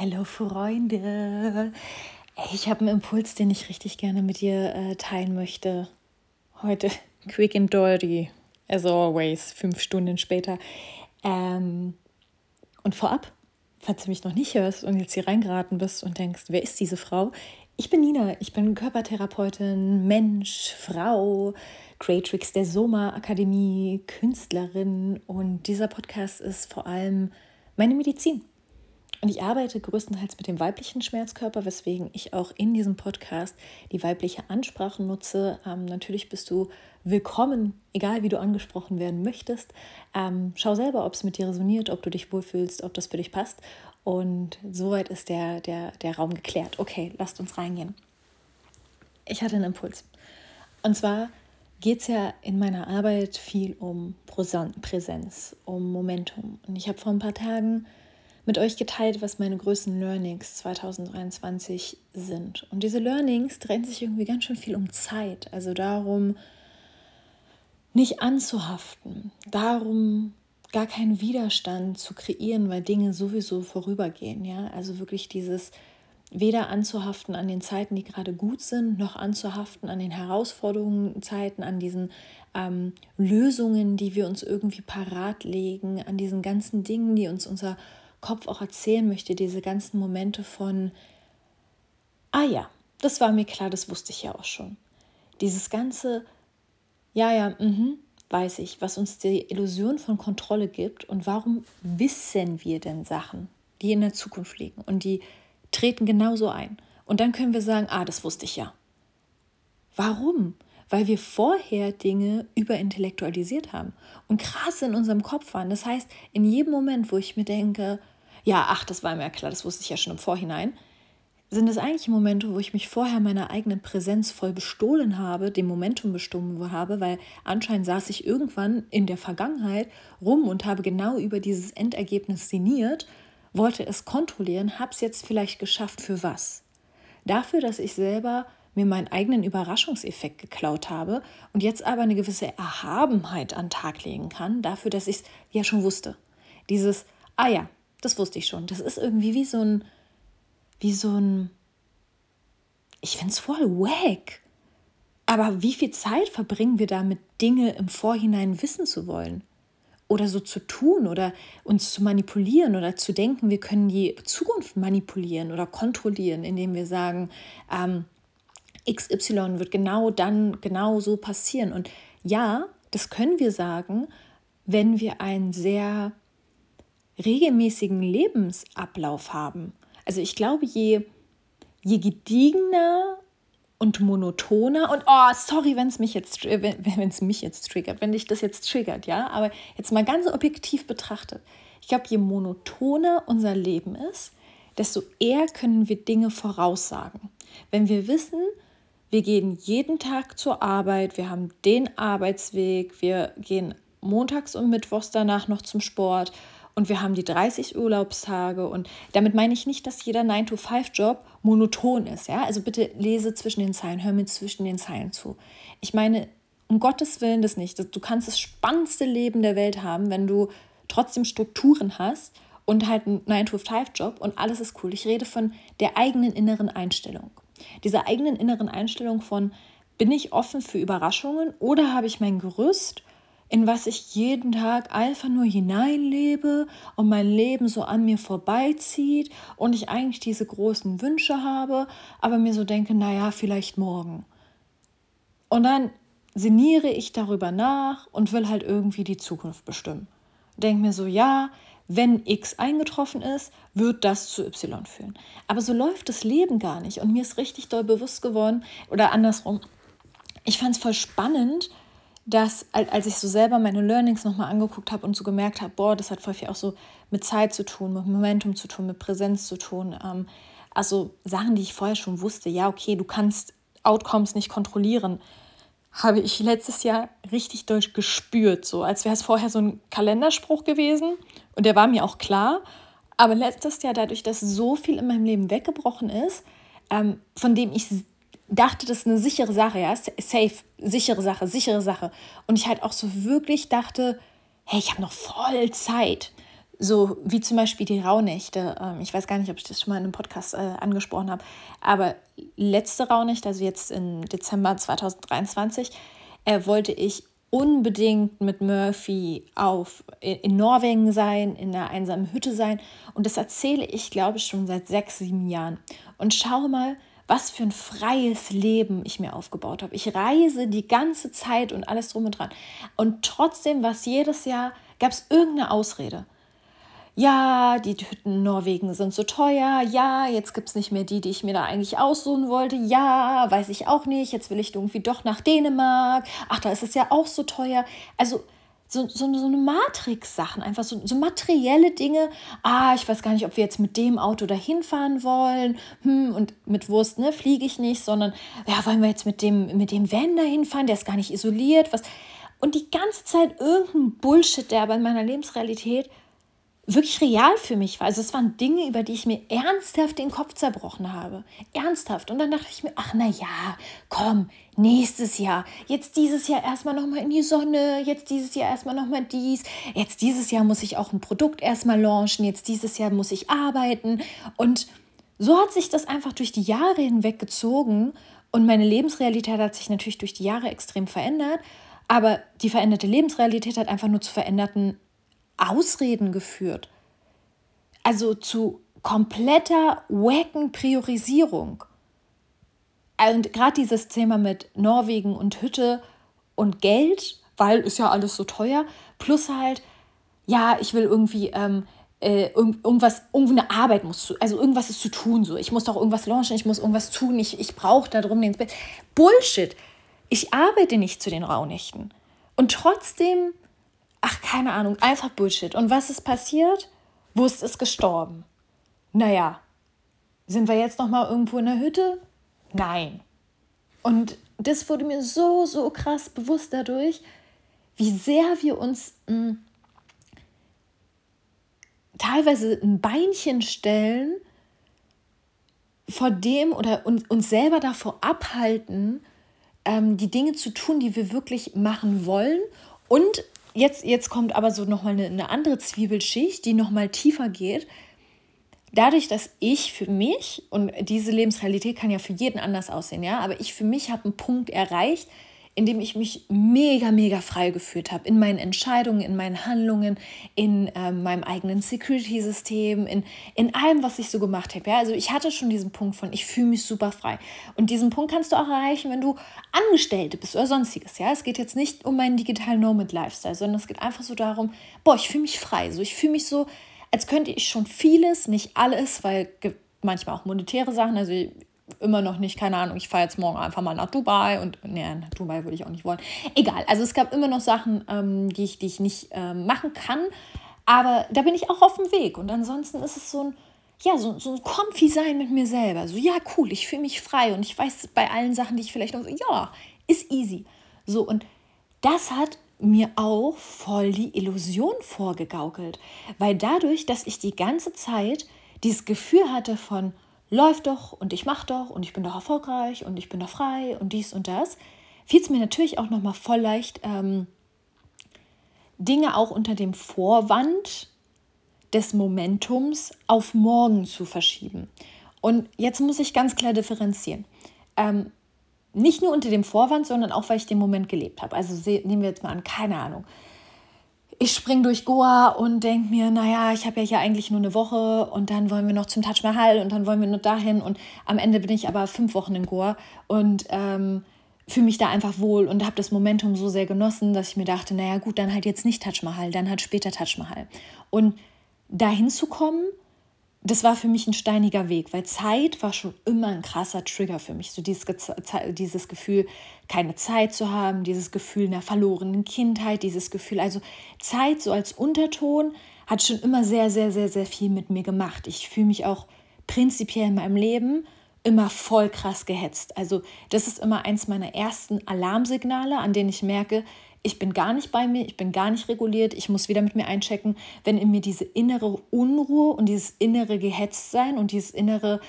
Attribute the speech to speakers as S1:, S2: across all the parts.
S1: Hallo Freunde. Ich habe einen Impuls, den ich richtig gerne mit dir äh, teilen möchte. Heute quick and dirty, as always, fünf Stunden später. Ähm, und vorab, falls du mich noch nicht hörst und jetzt hier reingeraten bist und denkst, wer ist diese Frau? Ich bin Nina, ich bin Körpertherapeutin, Mensch, Frau, Creatrix der Soma Akademie, Künstlerin und dieser Podcast ist vor allem meine Medizin. Und ich arbeite größtenteils mit dem weiblichen Schmerzkörper, weswegen ich auch in diesem Podcast die weibliche Ansprache nutze. Ähm, natürlich bist du willkommen, egal wie du angesprochen werden möchtest. Ähm, schau selber, ob es mit dir resoniert, ob du dich wohlfühlst, ob das für dich passt. Und soweit ist der, der, der Raum geklärt. Okay, lasst uns reingehen. Ich hatte einen Impuls. Und zwar geht es ja in meiner Arbeit viel um Präsenz, um Momentum. Und ich habe vor ein paar Tagen mit euch geteilt, was meine größten Learnings 2023 sind. Und diese Learnings drehen sich irgendwie ganz schön viel um Zeit, also darum, nicht anzuhaften, darum, gar keinen Widerstand zu kreieren, weil Dinge sowieso vorübergehen. Ja, also wirklich dieses weder anzuhaften an den Zeiten, die gerade gut sind, noch anzuhaften an den Herausforderungen, Zeiten, an diesen ähm, Lösungen, die wir uns irgendwie parat legen, an diesen ganzen Dingen, die uns unser Kopf auch erzählen möchte, diese ganzen Momente von, ah ja, das war mir klar, das wusste ich ja auch schon. Dieses ganze, ja, ja, mh, weiß ich, was uns die Illusion von Kontrolle gibt und warum wissen wir denn Sachen, die in der Zukunft liegen und die treten genauso ein. Und dann können wir sagen, ah, das wusste ich ja. Warum? Weil wir vorher Dinge überintellektualisiert haben und krass in unserem Kopf waren. Das heißt, in jedem Moment, wo ich mir denke, ja, ach, das war mir klar, das wusste ich ja schon im Vorhinein, sind es eigentlich Momente, wo ich mich vorher meiner eigenen Präsenz voll bestohlen habe, dem Momentum bestohlen habe, weil anscheinend saß ich irgendwann in der Vergangenheit rum und habe genau über dieses Endergebnis sinniert, wollte es kontrollieren, habe es jetzt vielleicht geschafft für was? Dafür, dass ich selber mir meinen eigenen Überraschungseffekt geklaut habe und jetzt aber eine gewisse Erhabenheit an Tag legen kann, dafür, dass ich es ja schon wusste. Dieses, ah ja, das wusste ich schon. Das ist irgendwie wie so ein, wie so ein, ich finde es voll wack. Aber wie viel Zeit verbringen wir damit, Dinge im Vorhinein wissen zu wollen? Oder so zu tun oder uns zu manipulieren oder zu denken, wir können die Zukunft manipulieren oder kontrollieren, indem wir sagen, ähm, XY wird genau dann genau so passieren. Und ja, das können wir sagen, wenn wir ein sehr regelmäßigen Lebensablauf haben. Also ich glaube, je, je gediegener und monotoner und oh, sorry, wenn es mich jetzt wenn es mich jetzt triggert, wenn dich das jetzt triggert, ja, aber jetzt mal ganz objektiv betrachtet. Ich glaube, je monotoner unser Leben ist, desto eher können wir Dinge voraussagen. Wenn wir wissen, wir gehen jeden Tag zur Arbeit, wir haben den Arbeitsweg, wir gehen montags und mittwochs danach noch zum Sport und wir haben die 30 Urlaubstage und damit meine ich nicht, dass jeder 9-to-5-Job monoton ist. Ja? Also bitte lese zwischen den Zeilen, hör mir zwischen den Zeilen zu. Ich meine, um Gottes Willen das nicht. Du kannst das spannendste Leben der Welt haben, wenn du trotzdem Strukturen hast und halt einen 9-to-5-Job und alles ist cool. Ich rede von der eigenen inneren Einstellung. Dieser eigenen inneren Einstellung von, bin ich offen für Überraschungen oder habe ich mein Gerüst in was ich jeden Tag einfach nur hineinlebe und mein Leben so an mir vorbeizieht und ich eigentlich diese großen Wünsche habe, aber mir so denke, naja, vielleicht morgen. Und dann sinniere ich darüber nach und will halt irgendwie die Zukunft bestimmen. Denke mir so, ja, wenn X eingetroffen ist, wird das zu Y führen. Aber so läuft das Leben gar nicht. Und mir ist richtig doll bewusst geworden, oder andersrum, ich fand es voll spannend, dass, als ich so selber meine Learnings nochmal angeguckt habe und so gemerkt habe, boah, das hat voll viel auch so mit Zeit zu tun, mit Momentum zu tun, mit Präsenz zu tun. Ähm, also Sachen, die ich vorher schon wusste, ja, okay, du kannst Outcomes nicht kontrollieren, habe ich letztes Jahr richtig durch gespürt, so als wäre es vorher so ein Kalenderspruch gewesen und der war mir auch klar. Aber letztes Jahr, dadurch, dass so viel in meinem Leben weggebrochen ist, ähm, von dem ich dachte, das ist eine sichere Sache, ja, safe, sichere Sache, sichere Sache. Und ich halt auch so wirklich dachte, hey, ich habe noch voll Zeit. so wie zum Beispiel die Rauhnächte. Ähm, ich weiß gar nicht, ob ich das schon mal in einem Podcast äh, angesprochen habe, aber letzte Rauhnächte, also jetzt im Dezember 2023, äh, wollte ich unbedingt mit Murphy auf, in Norwegen sein, in einer einsamen Hütte sein. Und das erzähle ich, glaube ich, schon seit sechs, sieben Jahren. Und schau mal, was für ein freies Leben ich mir aufgebaut habe. Ich reise die ganze Zeit und alles drum und dran. Und trotzdem war es jedes Jahr, gab es irgendeine Ausrede ja, die Hütten in Norwegen sind so teuer, ja, jetzt gibt es nicht mehr die, die ich mir da eigentlich aussuchen wollte, ja, weiß ich auch nicht, jetzt will ich irgendwie doch nach Dänemark, ach, da ist es ja auch so teuer. Also so, so, so eine Matrix-Sachen, einfach so, so materielle Dinge. Ah, ich weiß gar nicht, ob wir jetzt mit dem Auto dahin fahren wollen. Hm, und mit Wurst, ne, fliege ich nicht, sondern ja, wollen wir jetzt mit dem, mit dem Van dahin fahren, der ist gar nicht isoliert. Was. Und die ganze Zeit irgendein Bullshit, der aber in meiner Lebensrealität wirklich real für mich war. Also es waren Dinge, über die ich mir ernsthaft den Kopf zerbrochen habe. Ernsthaft. Und dann dachte ich mir, ach na ja, komm, nächstes Jahr. Jetzt dieses Jahr erstmal nochmal in die Sonne. Jetzt dieses Jahr erstmal nochmal dies. Jetzt dieses Jahr muss ich auch ein Produkt erstmal launchen. Jetzt dieses Jahr muss ich arbeiten. Und so hat sich das einfach durch die Jahre hinweg gezogen. Und meine Lebensrealität hat sich natürlich durch die Jahre extrem verändert. Aber die veränderte Lebensrealität hat einfach nur zu veränderten Ausreden geführt. Also zu kompletter wacken Priorisierung. Und gerade dieses Thema mit Norwegen und Hütte und Geld, weil ist ja alles so teuer, plus halt, ja, ich will irgendwie ähm, äh, irgendwas, irgendeine Arbeit muss, zu, also irgendwas ist zu tun so. Ich muss doch irgendwas launchen, ich muss irgendwas tun, ich, ich brauche da drum den. Bullshit. Ich arbeite nicht zu den Rauhnächten. Und trotzdem ach, keine Ahnung, einfach Bullshit. Und was ist passiert? Wurst ist gestorben. Naja, sind wir jetzt noch mal irgendwo in der Hütte? Nein. Und das wurde mir so, so krass bewusst dadurch, wie sehr wir uns mh, hm, teilweise ein Beinchen stellen vor dem oder uns, selber davor abhalten, ähm, die Dinge zu tun, die wir wirklich machen wollen und jetzt, jetzt kommt aber so nochmal eine, eine andere Zwiebelschicht, die nochmal tiefer geht. Dadurch, dass ich für mich, und diese Lebensrealität kann ja für jeden anders aussehen, ja, aber ich für mich habe einen Punkt erreicht, in dem ich mich mega, mega frei gefühlt habe. In meinen Entscheidungen, in meinen Handlungen, in äh, meinem eigenen Security-System, in, in allem, was ich so gemacht habe. Ja? Also ich hatte schon diesen Punkt von, ich fühle mich super frei. Und diesen Punkt kannst du auch erreichen, wenn du Angestellte bist oder sonstiges. Ja? Es geht jetzt nicht um meinen digitalen Nomad-Lifestyle, sondern es geht einfach so darum, boah, ich fühle mich frei. So, ich fühle mich so, als könnte ich schon vieles, nicht alles, weil manchmal auch monetäre Sachen. Also immer noch nicht, keine Ahnung, ich fahre jetzt morgen einfach mal nach Dubai und, nee, nach Dubai würde ich auch nicht wollen. Egal, also es gab immer noch Sachen, ähm, die, ich, die ich nicht ähm, machen kann, aber da bin ich auch auf dem Weg und ansonsten ist es so ein, ja, so, so ein Comfy sein mit mir selber. So, ja, cool, ich fühle mich frei und ich weiß bei allen Sachen, die ich vielleicht noch so, ja, ist easy. So, und das hat mir auch voll die Illusion vorgegaukelt, weil dadurch, dass ich die ganze Zeit dieses Gefühl hatte von, läuft doch und ich mache doch und ich bin doch erfolgreich und ich bin doch frei und dies und das, fiel es mir natürlich auch nochmal voll leicht, ähm, Dinge auch unter dem Vorwand des Momentums auf morgen zu verschieben. Und jetzt muss ich ganz klar differenzieren. Ähm, nicht nur unter dem Vorwand, sondern auch, weil ich den Moment gelebt habe. Also nehmen wir jetzt mal an, keine Ahnung ich springe durch Goa und denke mir, naja, ich habe ja hier eigentlich nur eine Woche und dann wollen wir noch zum Taj Mahal und dann wollen wir nur dahin und am Ende bin ich aber fünf Wochen in Goa und ähm, fühle mich da einfach wohl und habe das Momentum so sehr genossen, dass ich mir dachte, naja gut, dann halt jetzt nicht Taj Mahal, dann halt später Taj Mahal. Und dahin zu kommen das war für mich ein steiniger Weg, weil Zeit war schon immer ein krasser Trigger für mich. So dieses, dieses Gefühl, keine Zeit zu haben, dieses Gefühl einer verlorenen Kindheit, dieses Gefühl, also Zeit so als Unterton hat schon immer sehr, sehr, sehr, sehr viel mit mir gemacht. Ich fühle mich auch prinzipiell in meinem Leben immer voll krass gehetzt. Also das ist immer eins meiner ersten Alarmsignale, an denen ich merke, ich bin gar nicht bei mir, ich bin gar nicht reguliert, ich muss wieder mit mir einchecken, wenn in mir diese innere Unruhe und dieses innere Gehetztsein und dieses innere,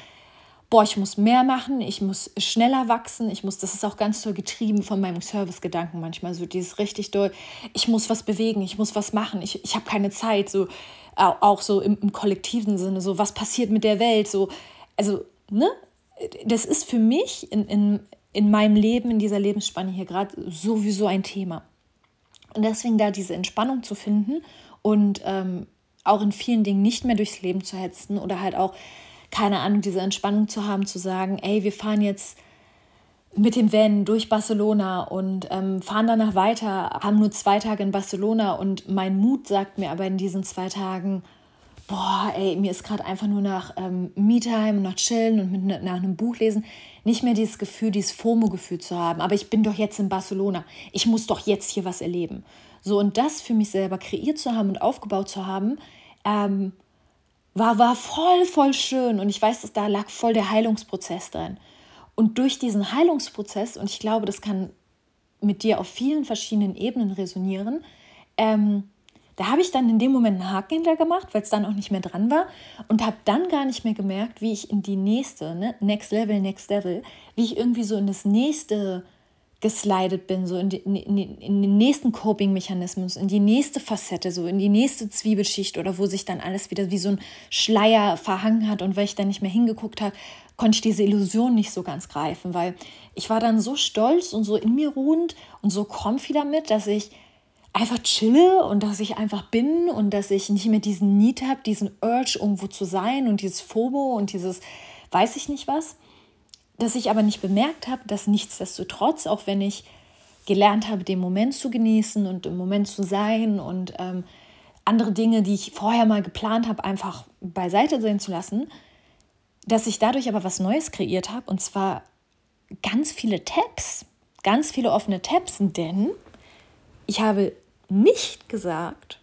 S1: boah, ich muss mehr machen, ich muss schneller wachsen, ich muss, das ist auch ganz toll getrieben von meinem Servicegedanken manchmal, so dieses richtig doll, ich muss was bewegen, ich muss was machen, ich, ich habe keine Zeit, so auch so im, im kollektiven Sinne, so was passiert mit der Welt, so, also, ne, das ist für mich in, in, in meinem Leben, in dieser Lebensspanne hier gerade sowieso ein Thema. Und deswegen da diese Entspannung zu finden und ähm, auch in vielen Dingen nicht mehr durchs Leben zu hetzen oder halt auch, keine Ahnung, diese Entspannung zu haben, zu sagen, ey, wir fahren jetzt mit dem Van durch Barcelona und ähm, fahren danach weiter, haben nur zwei Tage in Barcelona und mein Mut sagt mir aber in diesen zwei Tagen, boah, ey, mir ist gerade einfach nur nach ähm, Me-Time und nach Chillen und mit, ne, nach einem Buch lesen nicht mehr dieses Gefühl, dieses FOMO-Gefühl zu haben. Aber ich bin doch jetzt in Barcelona. Ich muss doch jetzt hier was erleben. So, und das für mich selber kreiert zu haben und aufgebaut zu haben, ähm, war, war voll, voll schön. Und ich weiß, dass da lag voll der Heilungsprozess drin. Und durch diesen Heilungsprozess, und ich glaube, das kann mit dir auf vielen verschiedenen Ebenen resonieren, ähm, da habe ich dann in dem Moment einen Haken hinter gemacht, weil es dann auch nicht mehr dran war und habe dann gar nicht mehr gemerkt, wie ich in die nächste, ne, Next Level, Next Level, wie ich irgendwie so in das nächste geslidet bin, so in, die, in, in den nächsten Coping-Mechanismus, in die nächste Facette, so in die nächste Zwiebelschicht oder wo sich dann alles wieder wie so ein Schleier verhangen hat und weil ich dann nicht mehr hingeguckt habe, konnte ich diese Illusion nicht so ganz greifen, weil ich war dann so stolz und so in mir ruhend und so comfy damit, dass ich einfach chille und dass ich einfach bin und dass ich nicht mehr diesen Need habe, diesen Urge irgendwo zu sein und dieses FOMO und dieses weiß ich nicht was. Dass ich aber nicht bemerkt habe, dass nichtsdestotrotz, auch wenn ich gelernt habe, den Moment zu genießen und im Moment zu sein und ähm, andere Dinge, die ich vorher mal geplant habe, einfach beiseite sein zu lassen, dass ich dadurch aber was Neues kreiert habe und zwar ganz viele Tabs, ganz viele offene Tabs, denn ich habe nicht gesagt,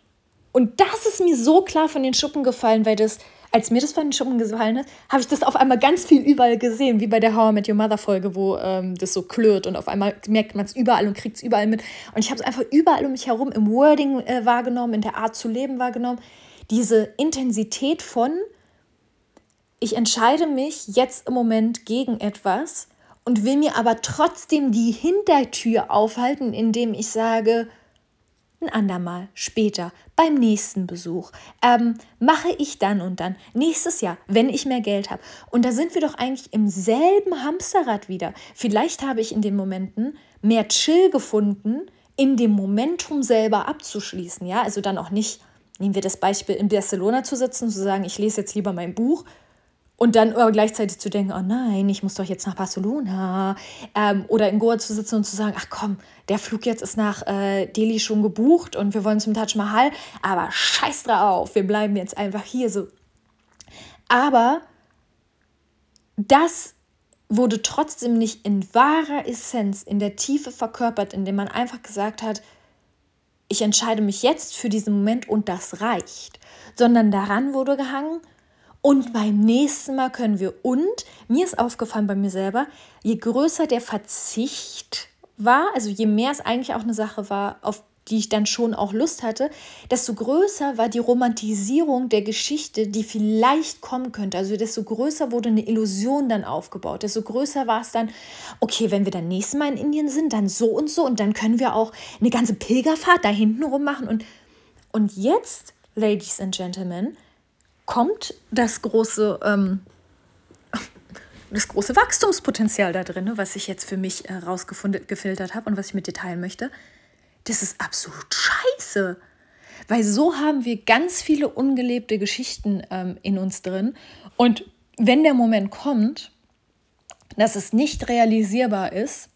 S1: und das ist mir so klar von den Schuppen gefallen, weil das, als mir das von den Schuppen gefallen ist, habe ich das auf einmal ganz viel überall gesehen, wie bei der How I Met Your Mother Folge, wo ähm, das so klirrt und auf einmal merkt man es überall und kriegt es überall mit. Und ich habe es einfach überall um mich herum im Wording äh, wahrgenommen, in der Art zu leben wahrgenommen. Diese Intensität von, ich entscheide mich jetzt im Moment gegen etwas und will mir aber trotzdem die Hintertür aufhalten, indem ich sage, ein andermal, später, beim nächsten Besuch, ähm, mache ich dann und dann, nächstes Jahr, wenn ich mehr Geld habe. Und da sind wir doch eigentlich im selben Hamsterrad wieder. Vielleicht habe ich in den Momenten mehr Chill gefunden, in dem Momentum selber abzuschließen. Ja, also dann auch nicht, nehmen wir das Beispiel, in Barcelona zu sitzen zu sagen, ich lese jetzt lieber mein Buch, und dann aber gleichzeitig zu denken, oh nein, ich muss doch jetzt nach Barcelona. Ähm, oder in Goa zu sitzen und zu sagen, ach komm, der Flug jetzt ist nach äh, Delhi schon gebucht und wir wollen zum Taj Mahal, aber scheiß drauf, wir bleiben jetzt einfach hier so. Aber das wurde trotzdem nicht in wahrer Essenz, in der Tiefe verkörpert, indem man einfach gesagt hat, ich entscheide mich jetzt für diesen Moment und das reicht, sondern daran wurde gehangen, und beim nächsten Mal können wir, und mir ist aufgefallen bei mir selber, je größer der Verzicht war, also je mehr es eigentlich auch eine Sache war, auf die ich dann schon auch Lust hatte, desto größer war die Romantisierung der Geschichte, die vielleicht kommen könnte. Also desto größer wurde eine Illusion dann aufgebaut. Desto größer war es dann, okay, wenn wir dann nächstes Mal in Indien sind, dann so und so und dann können wir auch eine ganze Pilgerfahrt da hinten rum machen. Und, und jetzt, Ladies and Gentlemen, kommt das große, ähm, das große Wachstumspotenzial da drin, was ich jetzt für mich herausgefunden, gefiltert habe und was ich mit dir teilen möchte. Das ist absolut scheiße. Weil so haben wir ganz viele ungelebte Geschichten ähm, in uns drin. Und wenn der Moment kommt, dass es nicht realisierbar ist,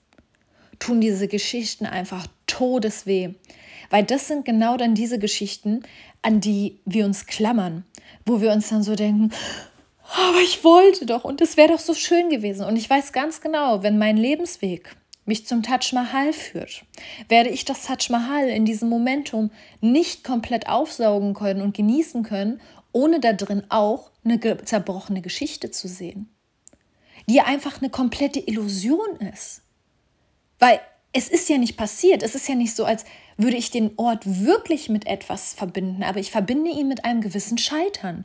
S1: tun diese Geschichten einfach todesweh. Weil das sind genau dann diese Geschichten, an die wir uns klammern, wo wir uns dann so denken, aber ich wollte doch und es wäre doch so schön gewesen. Und ich weiß ganz genau, wenn mein Lebensweg mich zum Taj Mahal führt, werde ich das Taj Mahal in diesem Momentum nicht komplett aufsaugen können und genießen können, ohne da drin auch eine zerbrochene Geschichte zu sehen, die einfach eine komplette Illusion ist. Weil es ist ja nicht passiert. Es ist ja nicht so, als würde ich den Ort wirklich mit etwas verbinden, aber ich verbinde ihn mit einem gewissen Scheitern.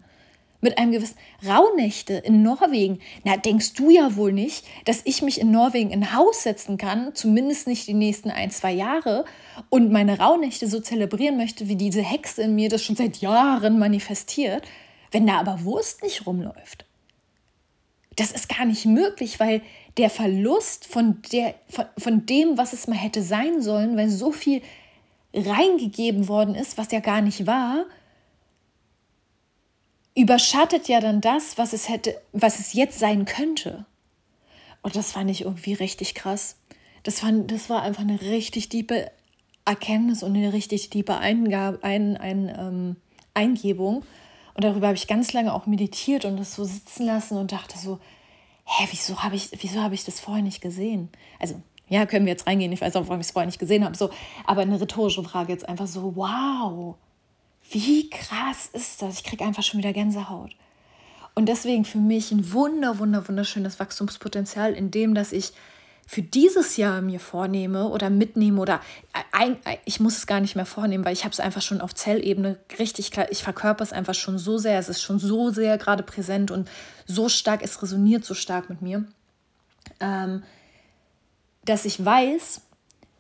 S1: mit einem gewissen Rauhnächte in Norwegen. Na, denkst du ja wohl nicht, dass ich mich in Norwegen in Haus setzen kann, zumindest nicht die nächsten ein, zwei Jahre, und meine Rauhnächte so zelebrieren möchte, wie diese Hexe in mir das schon seit Jahren manifestiert, wenn da aber Wurst nicht rumläuft. Das ist gar nicht möglich, weil der Verlust von, der, von, von dem, was es mal hätte sein sollen, weil so viel reingegeben worden ist, was ja gar nicht war, überschattet ja dann das, was es hätte, was es jetzt sein könnte. Und das fand ich irgendwie richtig krass. Das, fand, das war einfach eine richtig tiefe Erkenntnis und eine richtig tiefe Eingabe, ein, ein, ähm, Eingebung. Und darüber habe ich ganz lange auch meditiert und das so sitzen lassen und dachte so, hä, wieso habe ich, wieso habe ich das vorher nicht gesehen? Also, ja, können wir jetzt reingehen, ich weiß auch, warum ich es vorher nicht gesehen habe. So, aber eine rhetorische Frage jetzt einfach so, wow, wie krass ist das? Ich kriege einfach schon wieder Gänsehaut. Und deswegen für mich ein wunder, wunder, wunderschönes Wachstumspotenzial, in dem, dass ich für dieses Jahr mir vornehme oder mitnehme oder ein, ich muss es gar nicht mehr vornehmen, weil ich habe es einfach schon auf Zellebene richtig klar, ich verkörper es einfach schon so sehr, es ist schon so sehr gerade präsent und so stark, es resoniert so stark mit mir, ähm, dass ich weiß,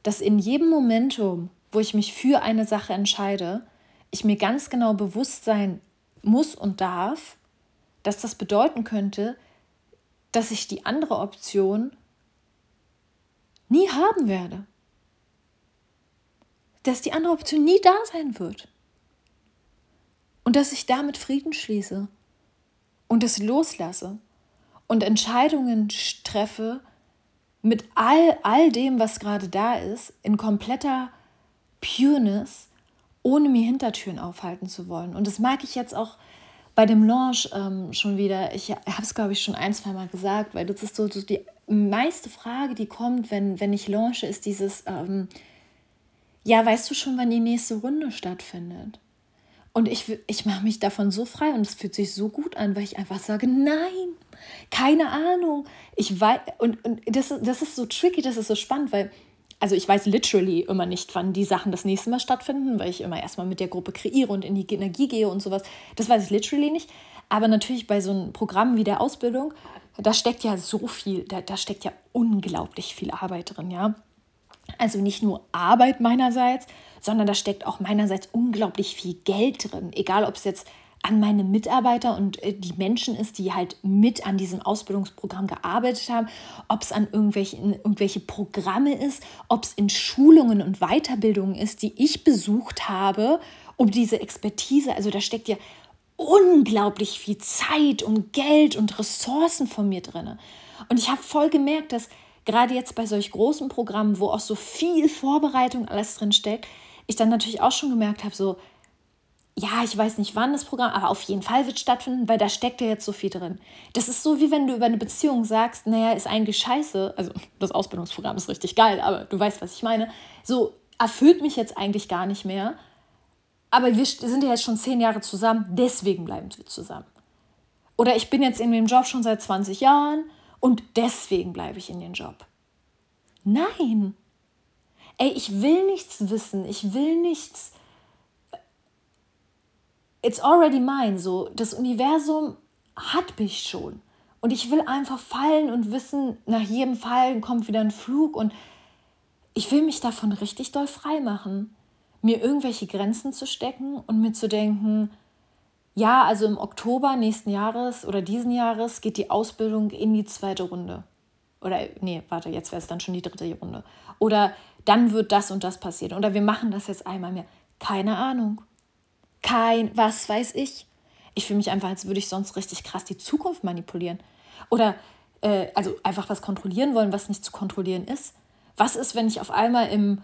S1: dass in jedem Momentum, wo ich mich für eine Sache entscheide, ich mir ganz genau bewusst sein muss und darf, dass das bedeuten könnte, dass ich die andere Option nie haben werde. Dass die andere Option nie da sein wird. Und dass ich damit Frieden schließe und es loslasse und Entscheidungen treffe mit all, all dem, was gerade da ist, in kompletter Pureness ohne mir Hintertüren aufhalten zu wollen. Und das mag ich jetzt auch bei dem Launch ähm, schon wieder. Ich habe es, glaube ich, schon ein, zwei Mal gesagt, weil das ist so, so, die meiste Frage, die kommt, wenn, wenn ich launche, ist dieses, ähm, ja, weißt du schon, wann die nächste Runde stattfindet? Und ich, ich mache mich davon so frei und es fühlt sich so gut an, weil ich einfach sage, nein, keine Ahnung. Ich weiß, und, und das, das ist so tricky, das ist so spannend, weil also ich weiß literally immer nicht, wann die Sachen das nächste Mal stattfinden, weil ich immer erstmal mit der Gruppe kreiere und in die Energie gehe und sowas. Das weiß ich literally nicht. Aber natürlich bei so einem Programm wie der Ausbildung, da steckt ja so viel, da, da steckt ja unglaublich viel Arbeit drin, ja. Also nicht nur Arbeit meinerseits, sondern da steckt auch meinerseits unglaublich viel Geld drin. Egal, ob es jetzt an meine Mitarbeiter und äh, die Menschen ist, die halt mit an diesem Ausbildungsprogramm gearbeitet haben, ob es an irgendwelchen, irgendwelche Programme ist, ob es in Schulungen und Weiterbildungen ist, die ich besucht habe, um diese Expertise, also da steckt ja unglaublich viel Zeit und Geld und Ressourcen von mir drin. Und ich habe voll gemerkt, dass gerade jetzt bei solch großen Programmen, wo auch so viel Vorbereitung alles drin steckt, ich dann natürlich auch schon gemerkt habe, so, ja, ich weiß nicht wann das Programm, aber auf jeden Fall wird stattfinden, weil da steckt ja jetzt so viel drin. Das ist so, wie wenn du über eine Beziehung sagst, naja, ist eigentlich scheiße. Also das Ausbildungsprogramm ist richtig geil, aber du weißt, was ich meine. So erfüllt mich jetzt eigentlich gar nicht mehr. Aber wir sind ja jetzt schon zehn Jahre zusammen, deswegen bleiben wir zusammen. Oder ich bin jetzt in dem Job schon seit 20 Jahren und deswegen bleibe ich in dem Job. Nein. Ey, ich will nichts wissen. Ich will nichts it's already mine. So, das Universum hat mich schon. Und ich will einfach fallen und wissen, nach jedem Fallen kommt wieder ein Flug und ich will mich davon richtig doll frei machen. Mir irgendwelche Grenzen zu stecken und mir zu denken, ja, also im Oktober nächsten Jahres oder diesen Jahres geht die Ausbildung in die zweite Runde. Oder, nee, warte, jetzt wäre es dann schon die dritte Runde. Oder dann wird das und das passieren. Oder wir machen das jetzt einmal mehr. Keine Ahnung kein, was weiß ich. Ich fühle mich einfach, als würde ich sonst richtig krass die Zukunft manipulieren. Oder äh, also einfach was kontrollieren wollen, was nicht zu kontrollieren ist. Was ist, wenn ich auf einmal im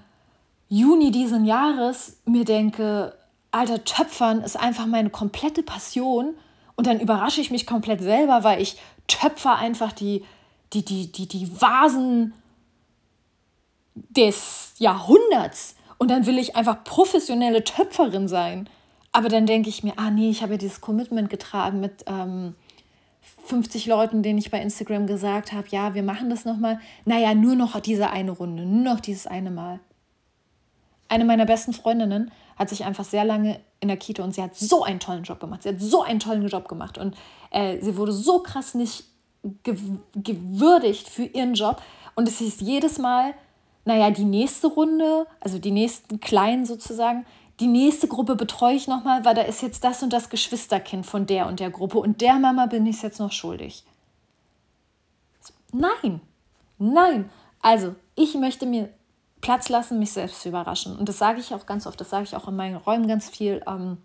S1: Juni diesen Jahres mir denke, alter, Töpfern ist einfach meine komplette Passion und dann überrasche ich mich komplett selber, weil ich töpfer einfach die, die, die, die, die Vasen des Jahrhunderts und dann will ich einfach professionelle Töpferin sein. Aber dann denke ich mir, ah nee, ich habe ja dieses Commitment getragen mit ähm, 50 Leuten, denen ich bei Instagram gesagt habe, ja, wir machen das nochmal. Naja, nur noch diese eine Runde, nur noch dieses eine Mal. eine meiner besten Freundinnen hat sich einfach sehr lange in der Kita und sie hat so einen tollen Job gemacht. Sie hat so einen tollen Job gemacht und äh, sie wurde so krass nicht gewürdigt für ihren Job. Und es hieß jedes Mal, naja, die nächste Runde, also die nächsten Kleinen sozusagen, die nächste Gruppe betreue ich nochmal, weil da ist jetzt das und das Geschwisterkind von der und der Gruppe und der Mama bin ich es jetzt noch schuldig. Nein, nein. Also, ich möchte mir Platz lassen, mich selbst zu überraschen. Und das sage ich auch ganz oft, das sage ich auch in meinen Räumen ganz viel. Ähm,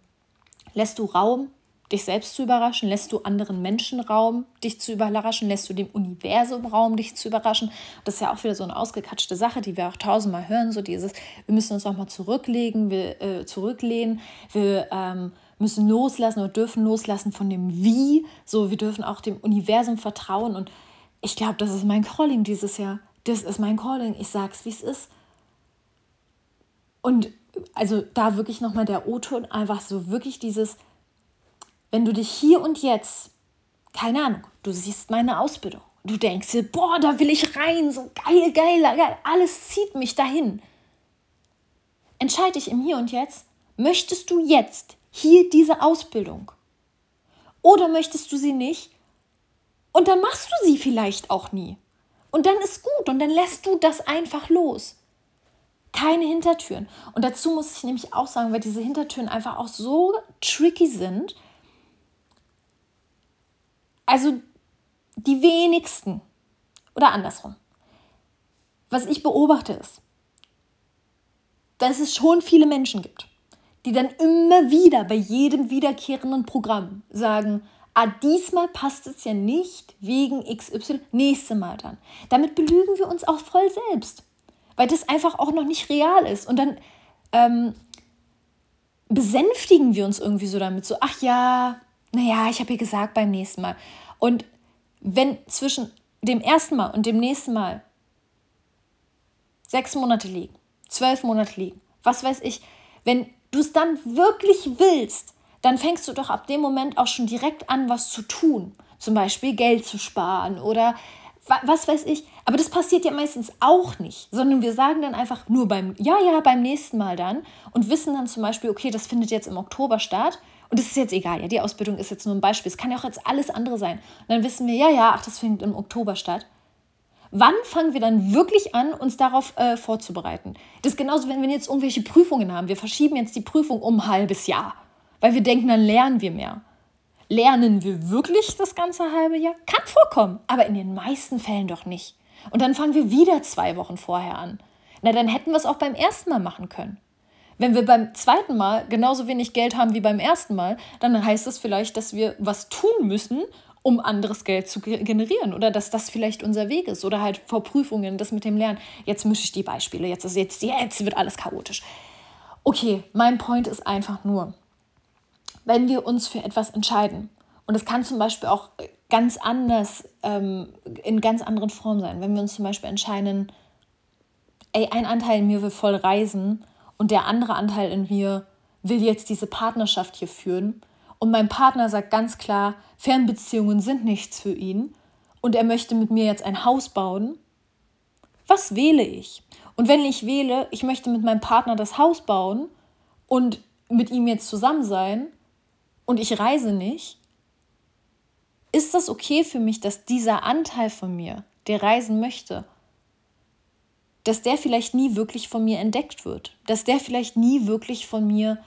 S1: lässt du Raum, dich selbst zu überraschen? Lässt du anderen Menschen Raum, dich zu überraschen? Lässt du dem Universum Raum, dich zu überraschen? Das ist ja auch wieder so eine ausgekatschte Sache, die wir auch tausendmal hören, so dieses, wir müssen uns auch mal zurücklegen, wir äh, zurücklehnen, wir ähm, müssen loslassen oder dürfen loslassen von dem Wie, so wir dürfen auch dem Universum vertrauen und ich glaube, das ist mein Calling dieses Jahr. Das ist mein Calling. Ich sag's, wie es ist. Und also da wirklich nochmal der O-Ton, einfach so wirklich dieses, wenn du dich hier und jetzt, keine Ahnung, du siehst meine Ausbildung, du denkst dir, boah, da will ich rein, so geil, geil, geil, alles zieht mich dahin. Entscheide dich im Hier und Jetzt, möchtest du jetzt hier diese Ausbildung? Oder möchtest du sie nicht? Und dann machst du sie vielleicht auch nie. Und dann ist gut und dann lässt du das einfach los. Keine Hintertüren. Und dazu muss ich nämlich auch sagen, weil diese Hintertüren einfach auch so tricky sind. Also die wenigsten oder andersrum. Was ich beobachte ist, dass es schon viele Menschen gibt, die dann immer wieder bei jedem wiederkehrenden Programm sagen, ah, diesmal passt es ja nicht wegen XY, nächste Mal dann. Damit belügen wir uns auch voll selbst, weil das einfach auch noch nicht real ist. Und dann ähm, besänftigen wir uns irgendwie so damit, so, ach ja, naja, ich habe ihr gesagt beim nächsten Mal. Und wenn zwischen dem ersten Mal und dem nächsten Mal sechs Monate liegen, zwölf Monate liegen, was weiß ich, wenn du es dann wirklich willst, dann fängst du doch ab dem Moment auch schon direkt an, was zu tun. Zum Beispiel Geld zu sparen oder was weiß ich. Aber das passiert ja meistens auch nicht, sondern wir sagen dann einfach nur beim, ja, ja, beim nächsten Mal dann und wissen dann zum Beispiel, okay, das findet jetzt im Oktober statt. Und es ist jetzt egal, ja, die Ausbildung ist jetzt nur ein Beispiel. Es kann ja auch jetzt alles andere sein. Und dann wissen wir, ja, ja, ach, das findet im Oktober statt. Wann fangen wir dann wirklich an, uns darauf äh, vorzubereiten? Das ist genauso, wenn wir jetzt irgendwelche Prüfungen haben. Wir verschieben jetzt die Prüfung um ein halbes Jahr weil wir denken, dann lernen wir mehr. Lernen wir wirklich das ganze halbe Jahr? Kann vorkommen, aber in den meisten Fällen doch nicht. Und dann fangen wir wieder zwei Wochen vorher an. Na, dann hätten wir es auch beim ersten Mal machen können. Wenn wir beim zweiten Mal genauso wenig Geld haben wie beim ersten Mal, dann heißt das vielleicht, dass wir was tun müssen, um anderes Geld zu generieren oder dass das vielleicht unser Weg ist oder halt vor Prüfungen, das mit dem Lernen. Jetzt mische ich die Beispiele, jetzt, ist jetzt, jetzt wird alles chaotisch. Okay, mein Point ist einfach nur, wenn wir uns für etwas entscheiden. Und es kann zum Beispiel auch ganz anders, ähm, in ganz anderen Formen sein. Wenn wir uns zum Beispiel entscheiden, ey, ein Anteil in mir will voll reisen und der andere Anteil in mir will jetzt diese Partnerschaft hier führen. Und mein Partner sagt ganz klar, Fernbeziehungen sind nichts für ihn und er möchte mit mir jetzt ein Haus bauen. Was wähle ich? Und wenn ich wähle, ich möchte mit meinem Partner das Haus bauen und mit ihm jetzt zusammen sein, und ich reise nicht, ist das okay für mich, dass dieser Anteil von mir, der reisen möchte, dass der vielleicht nie wirklich von mir entdeckt wird, dass der vielleicht nie wirklich von mir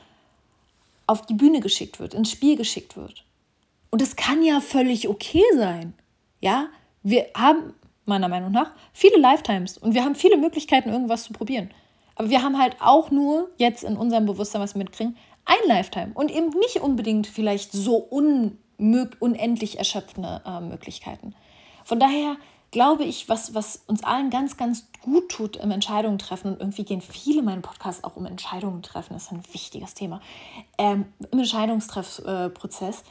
S1: auf die Bühne geschickt wird, ins Spiel geschickt wird. Und es kann ja völlig okay sein. Ja, wir haben meiner Meinung nach viele Lifetimes und wir haben viele Möglichkeiten, irgendwas zu probieren. Aber wir haben halt auch nur jetzt in unserem Bewusstsein was mitkriegen, ein Lifetime und eben nicht unbedingt vielleicht so unendlich erschöpfende äh, Möglichkeiten. Von daher glaube ich, was, was uns allen ganz, ganz gut tut im Entscheidungen treffen, und irgendwie gehen viele meiner Podcasts auch um Entscheidungen treffen, das ist ein wichtiges Thema, ähm, im Entscheidungstreffprozess, äh,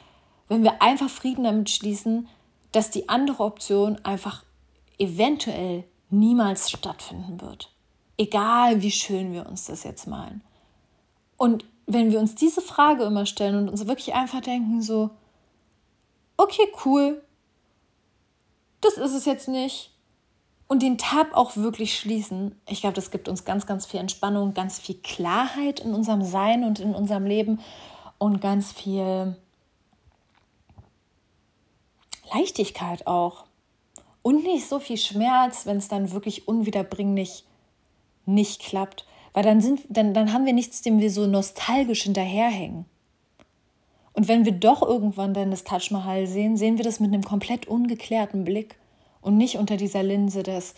S1: wenn wir einfach Frieden damit schließen, dass die andere Option einfach eventuell niemals stattfinden wird. Egal wie schön wir uns das jetzt malen. Und wenn wir uns diese Frage immer stellen und uns wirklich einfach denken, so, okay, cool, das ist es jetzt nicht. und den Tab auch wirklich schließen. Ich glaube, das gibt uns ganz, ganz viel Entspannung, ganz viel Klarheit in unserem Sein und in unserem Leben und ganz viel Leichtigkeit auch. Und nicht so viel Schmerz, wenn es dann wirklich unwiederbringlich nicht klappt. Weil dann, sind, dann, dann haben wir nichts, dem wir so nostalgisch hinterherhängen. Und wenn wir doch irgendwann dann das Taj Mahal sehen, sehen wir das mit einem komplett ungeklärten Blick und nicht unter dieser Linse des,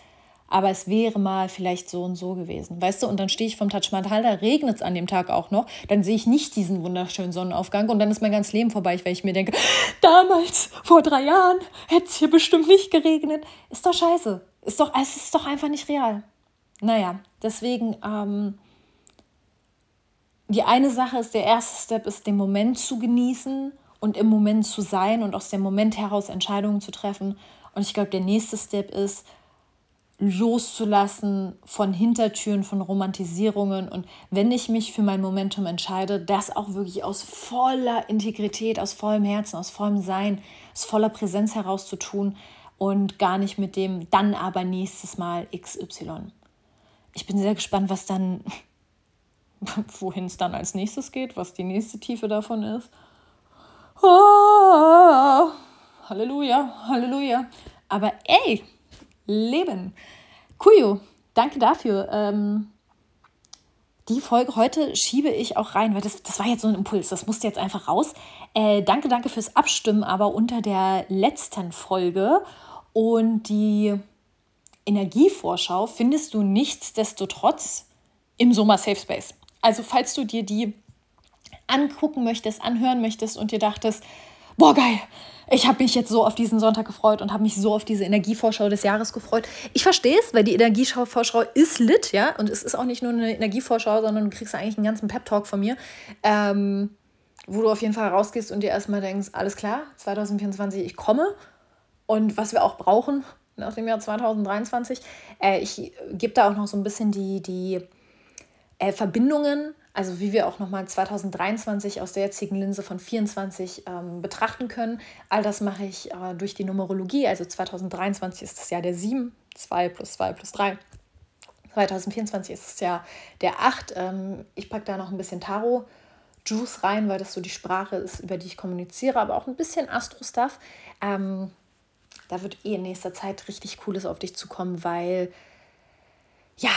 S1: aber es wäre mal vielleicht so und so gewesen. Weißt du, und dann stehe ich vom Taj Mahal, da regnet es an dem Tag auch noch, dann sehe ich nicht diesen wunderschönen Sonnenaufgang und dann ist mein ganzes Leben vorbei, weil ich mir denke, damals, vor drei Jahren, hätte es hier bestimmt nicht geregnet. Ist doch scheiße. Ist doch, es ist doch einfach nicht real. Naja, deswegen, ähm, die eine Sache ist, der erste Step ist, den Moment zu genießen und im Moment zu sein und aus dem Moment heraus Entscheidungen zu treffen. Und ich glaube, der nächste Step ist, loszulassen von Hintertüren, von Romantisierungen. Und wenn ich mich für mein Momentum entscheide, das auch wirklich aus voller Integrität, aus vollem Herzen, aus vollem Sein, aus voller Präsenz heraus zu tun und gar nicht mit dem dann aber nächstes Mal XY. Ich bin sehr gespannt, was dann, wohin es dann als nächstes geht, was die nächste Tiefe davon ist. Oh, Halleluja, Halleluja. Aber ey, Leben. Kuyo, danke dafür. Ähm, die Folge heute schiebe ich auch rein, weil das, das war jetzt so ein Impuls, das musste jetzt einfach raus. Äh, danke, danke fürs Abstimmen, aber unter der letzten Folge und die Energievorschau findest du nichtsdestotrotz im Sommer Safe Space. Also falls du dir die angucken möchtest, anhören möchtest und dir dachtest, boah geil, ich habe mich jetzt so auf diesen Sonntag gefreut und habe mich so auf diese Energievorschau des Jahres gefreut. Ich verstehe es, weil die Energievorschau ist lit, ja, und es ist auch nicht nur eine Energievorschau, sondern du kriegst eigentlich einen ganzen Pep-Talk von mir, ähm, wo du auf jeden Fall rausgehst und dir erstmal denkst, alles klar, 2024, ich komme. Und was wir auch brauchen nach dem Jahr 2023, äh, ich gebe da auch noch so ein bisschen die, die äh, Verbindungen also wie wir auch nochmal 2023 aus der jetzigen Linse von 24 ähm, betrachten können. All das mache ich äh, durch die Numerologie. Also 2023 ist das Jahr der 7, 2 plus 2 plus 3. 2024 ist das Jahr der 8. Ähm, ich packe da noch ein bisschen Tarot. Juice rein, weil das so die Sprache ist, über die ich kommuniziere, aber auch ein bisschen Astro-Stuff. Ähm, da wird eh in nächster Zeit richtig Cooles auf dich zukommen, weil ja,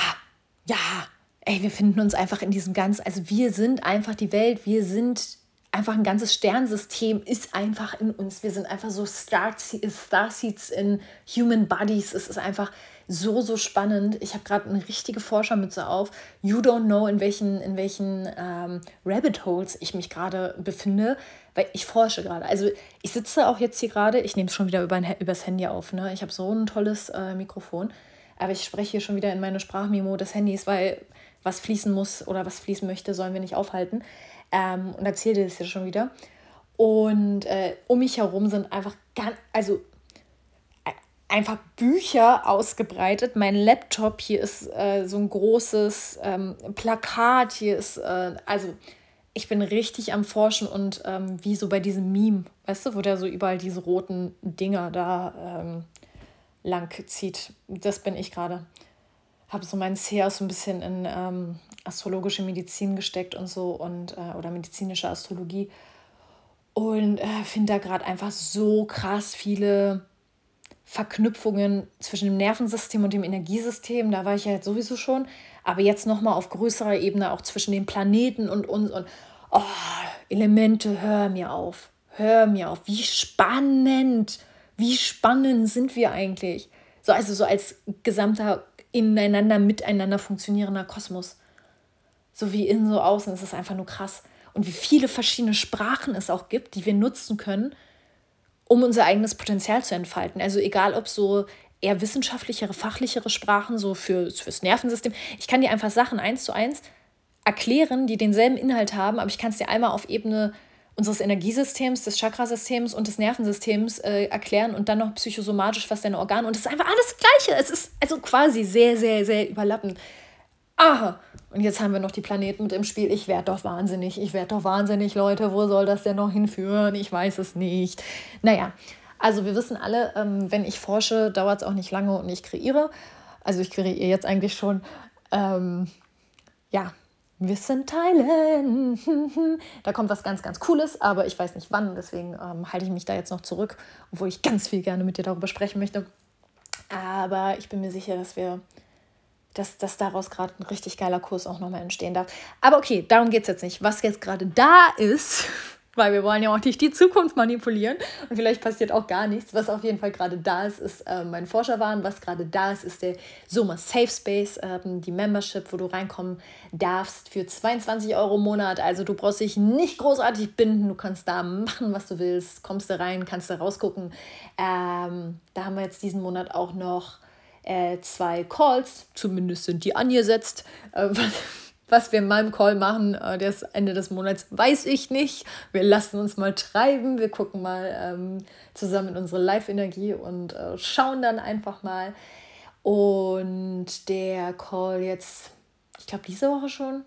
S1: ja, ey, wir finden uns einfach in diesem ganz, also wir sind einfach die Welt, wir sind einfach ein ganzes Sternsystem ist einfach in uns. Wir sind einfach so Starseeds in Human Bodies. Es ist einfach so, so spannend. Ich habe gerade eine richtige Forschermütze auf. You don't know, in welchen, in welchen ähm, Rabbit Holes ich mich gerade befinde, weil ich forsche gerade. Also ich sitze auch jetzt hier gerade, ich nehme es schon wieder über ein, übers Handy auf. Ne? Ich habe so ein tolles äh, Mikrofon, aber ich spreche hier schon wieder in meine Sprachmemo des Handys, weil was fließen muss oder was fließen möchte, sollen wir nicht aufhalten. Ähm, und erzähle das ja schon wieder. Und äh, um mich herum sind einfach ganz, also äh, einfach Bücher ausgebreitet. Mein Laptop, hier ist äh, so ein großes ähm, Plakat, hier ist, äh, also ich bin richtig am Forschen und ähm, wie so bei diesem Meme, weißt du, wo der so überall diese roten Dinger da ähm, lang zieht. Das bin ich gerade habe so mein Seher so ein bisschen in ähm, astrologische Medizin gesteckt und so und äh, oder medizinische Astrologie und äh, finde da gerade einfach so krass viele Verknüpfungen zwischen dem Nervensystem und dem Energiesystem. Da war ich ja jetzt sowieso schon, aber jetzt noch mal auf größerer Ebene auch zwischen den Planeten und uns und oh, Elemente. Hör mir auf, hör mir auf. Wie spannend, wie spannend sind wir eigentlich? So also so als gesamter ineinander, miteinander funktionierender Kosmos. So wie innen, so außen. Es ist einfach nur krass. Und wie viele verschiedene Sprachen es auch gibt, die wir nutzen können, um unser eigenes Potenzial zu entfalten. Also egal, ob so eher wissenschaftlichere, fachlichere Sprachen, so für, fürs Nervensystem. Ich kann dir einfach Sachen eins zu eins erklären, die denselben Inhalt haben, aber ich kann es dir einmal auf Ebene unseres Energiesystems, des Chakrasystems und des Nervensystems äh, erklären und dann noch psychosomatisch, was deine Organe. Und es ist einfach alles Gleiche. Es ist also quasi sehr, sehr, sehr überlappend. Aha. Und jetzt haben wir noch die Planeten mit im Spiel. Ich werde doch wahnsinnig. Ich werde doch wahnsinnig, Leute. Wo soll das denn noch hinführen? Ich weiß es nicht. Naja, Also wir wissen alle, ähm, wenn ich forsche, dauert es auch nicht lange und ich kreiere. Also ich kreiere jetzt eigentlich schon. Ähm, ja, Wissen teilen. da kommt was ganz, ganz Cooles, aber ich weiß nicht wann. Deswegen ähm, halte ich mich da jetzt noch zurück, obwohl ich ganz viel gerne mit dir darüber sprechen möchte. Aber ich bin mir sicher, dass wir, dass, dass daraus gerade ein richtig geiler Kurs auch nochmal entstehen darf. Aber okay, darum geht es jetzt nicht. Was jetzt gerade da ist, weil wir wollen ja auch nicht die Zukunft manipulieren und vielleicht passiert auch gar nichts. Was auf jeden Fall gerade da ist, ist äh, mein Forscherwahn. Was gerade da ist, ist der Soma Safe Space, äh, die Membership, wo du reinkommen darfst für 22 Euro im Monat. Also du brauchst dich nicht großartig binden, du kannst da machen, was du willst, kommst da rein, kannst da rausgucken. Ähm, da haben wir jetzt diesen Monat auch noch äh, zwei Calls, zumindest sind die angesetzt. Was wir in meinem Call machen, äh, das Ende des Monats, weiß ich nicht. Wir lassen uns mal treiben. Wir gucken mal ähm, zusammen in unsere Live-Energie und äh, schauen dann einfach mal. Und der Call jetzt, ich glaube, diese Woche schon.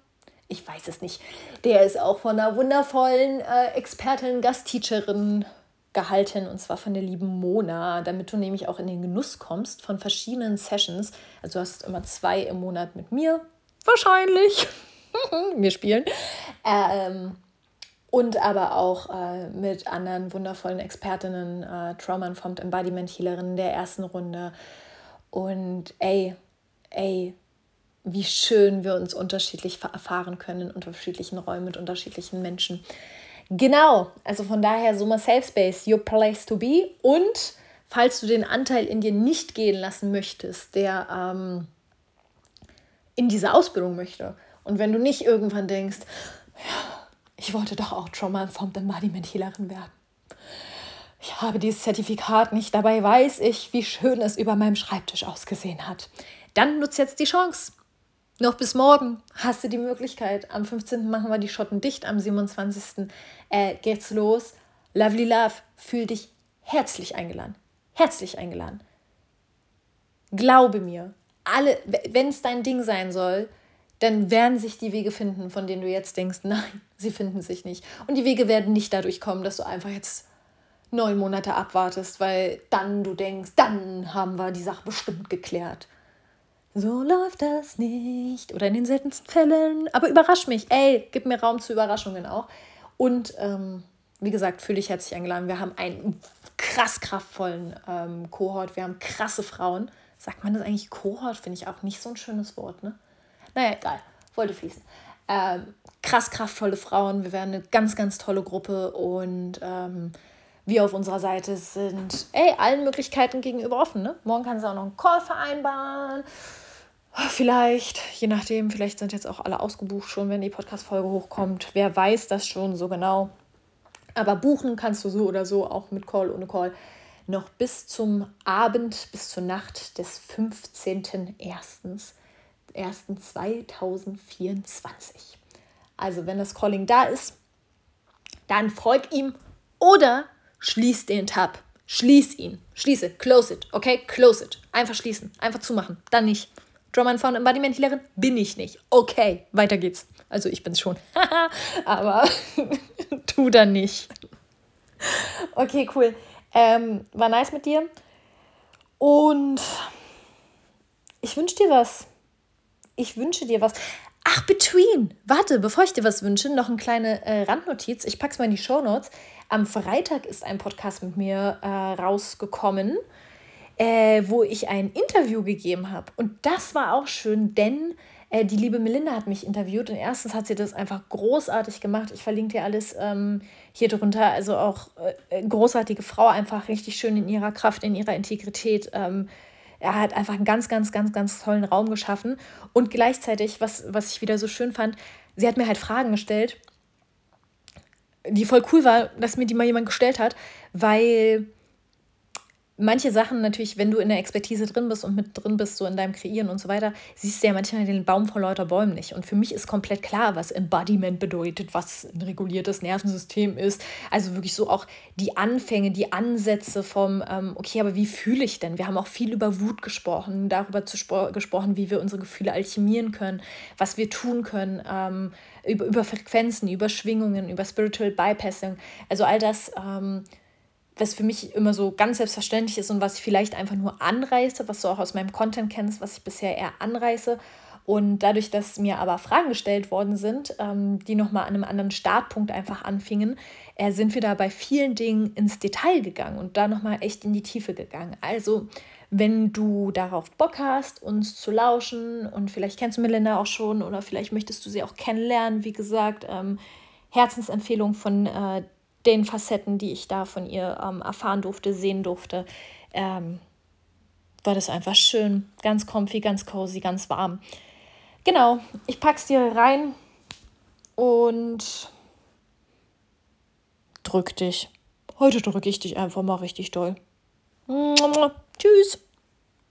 S1: Ich weiß es nicht. Der ist auch von einer wundervollen äh, Expertin, Gastteacherin gehalten und zwar von der lieben Mona, damit du nämlich auch in den Genuss kommst von verschiedenen Sessions. Also du hast immer zwei im Monat mit mir, wahrscheinlich. Wir spielen. Ähm, und aber auch äh, mit anderen wundervollen Expertinnen, äh, Trauma-informed Embodiment Healerinnen der ersten Runde. Und ey, ey, wie schön wir uns unterschiedlich erfahren können in unterschiedlichen Räumen mit unterschiedlichen Menschen. Genau, also von daher Summa Safe Space, your place to be. Und falls du den Anteil in dir nicht gehen lassen möchtest, der ähm, in diese Ausbildung möchte. Und wenn du nicht irgendwann denkst, ich wollte doch auch Trauma-Informed Embodiment Healerin werden. Ich habe dieses Zertifikat nicht, dabei weiß ich, wie schön es über meinem Schreibtisch ausgesehen hat. Dann nutze jetzt die Chance. Noch bis morgen hast du die Möglichkeit. Am 15. machen wir die Schotten dicht, am 27. Äh, geht's los. Lovely Love, fühl dich herzlich eingeladen. Herzlich eingeladen. Glaube mir, alle, wenn es dein Ding sein soll, dann werden sich die Wege finden, von denen du jetzt denkst, nein, sie finden sich nicht. Und die Wege werden nicht dadurch kommen, dass du einfach jetzt neun Monate abwartest, weil dann du denkst, dann haben wir die Sache bestimmt geklärt. So läuft das nicht. Oder in den seltensten Fällen. Aber überrasch mich. Ey, gib mir Raum zu Überraschungen auch. Und ähm, wie gesagt, fühle dich herzlich eingeladen. Wir haben einen krass kraftvollen ähm, Kohort. Wir haben krasse Frauen. Sagt man das eigentlich Kohort? Finde ich auch nicht so ein schönes Wort, ne? Naja, egal. Wollte fließen. Ähm, krass kraftvolle Frauen. Wir werden eine ganz, ganz tolle Gruppe und ähm, wir auf unserer Seite sind, ey, allen Möglichkeiten gegenüber offen. Ne? Morgen kannst du auch noch einen Call vereinbaren. Vielleicht, je nachdem, vielleicht sind jetzt auch alle ausgebucht schon, wenn die Podcast-Folge hochkommt. Wer weiß das schon so genau. Aber buchen kannst du so oder so, auch mit Call, ohne Call noch bis zum Abend, bis zur Nacht des 15.01.2024. Also wenn das Calling da ist, dann folg ihm oder schließ den Tab. Schließ ihn. Schließe. Close it. Okay? Close it. Einfach schließen. Einfach zumachen. Dann nicht. Drama and Found Embodiment Healerin bin ich nicht. Okay, weiter geht's. Also ich bin's schon. Aber tu dann nicht. Okay, cool. Ähm, war nice mit dir. Und ich wünsche dir was. Ich wünsche dir was. Ach, Between. Warte, bevor ich dir was wünsche, noch eine kleine äh, Randnotiz. Ich packe es mal in die Show Notes. Am Freitag ist ein Podcast mit mir äh, rausgekommen, äh, wo ich ein Interview gegeben habe. Und das war auch schön, denn äh, die liebe Melinda hat mich interviewt und erstens hat sie das einfach großartig gemacht. Ich verlinke dir alles ähm, hier drunter. Also auch äh, großartige Frau, einfach richtig schön in ihrer Kraft, in ihrer Integrität. Ähm, er hat einfach einen ganz, ganz, ganz, ganz tollen Raum geschaffen. Und gleichzeitig, was, was ich wieder so schön fand, sie hat mir halt Fragen gestellt, die voll cool war, dass mir die mal jemand gestellt hat, weil manche Sachen natürlich, wenn du in der Expertise drin bist und mit drin bist, so in deinem Kreieren und so weiter, siehst du ja manchmal den Baum vor lauter Bäumen nicht. Und für mich ist komplett klar, was Embodiment bedeutet, was ein reguliertes Nervensystem ist. Also wirklich so auch die Anfänge, die Ansätze vom, ähm, okay, aber wie fühle ich denn? Wir haben auch viel über Wut gesprochen, darüber gesprochen, wie wir unsere Gefühle alchemieren können, was wir tun können, ähm, über, über Frequenzen, über Schwingungen, über Spiritual Bypassing. Also all das. Ähm, was für mich immer so ganz selbstverständlich ist und was ich vielleicht einfach nur anreiße, was du auch aus meinem Content kennst, was ich bisher eher anreiße. Und dadurch, dass mir aber Fragen gestellt worden sind, ähm, die nochmal an einem anderen Startpunkt einfach anfingen, äh, sind wir da bei vielen Dingen ins Detail gegangen und da nochmal echt in die Tiefe gegangen. Also, wenn du darauf Bock hast, uns zu lauschen und vielleicht kennst du Melinda auch schon oder vielleicht möchtest du sie auch kennenlernen, wie gesagt, ähm, Herzensempfehlung von äh, den Facetten, die ich da von ihr ähm, erfahren durfte, sehen durfte, ähm, war das einfach schön. Ganz comfy, ganz cozy, ganz warm. Genau, ich pack's dir rein und drück dich. Heute drücke ich dich einfach mal richtig doll. Tschüss.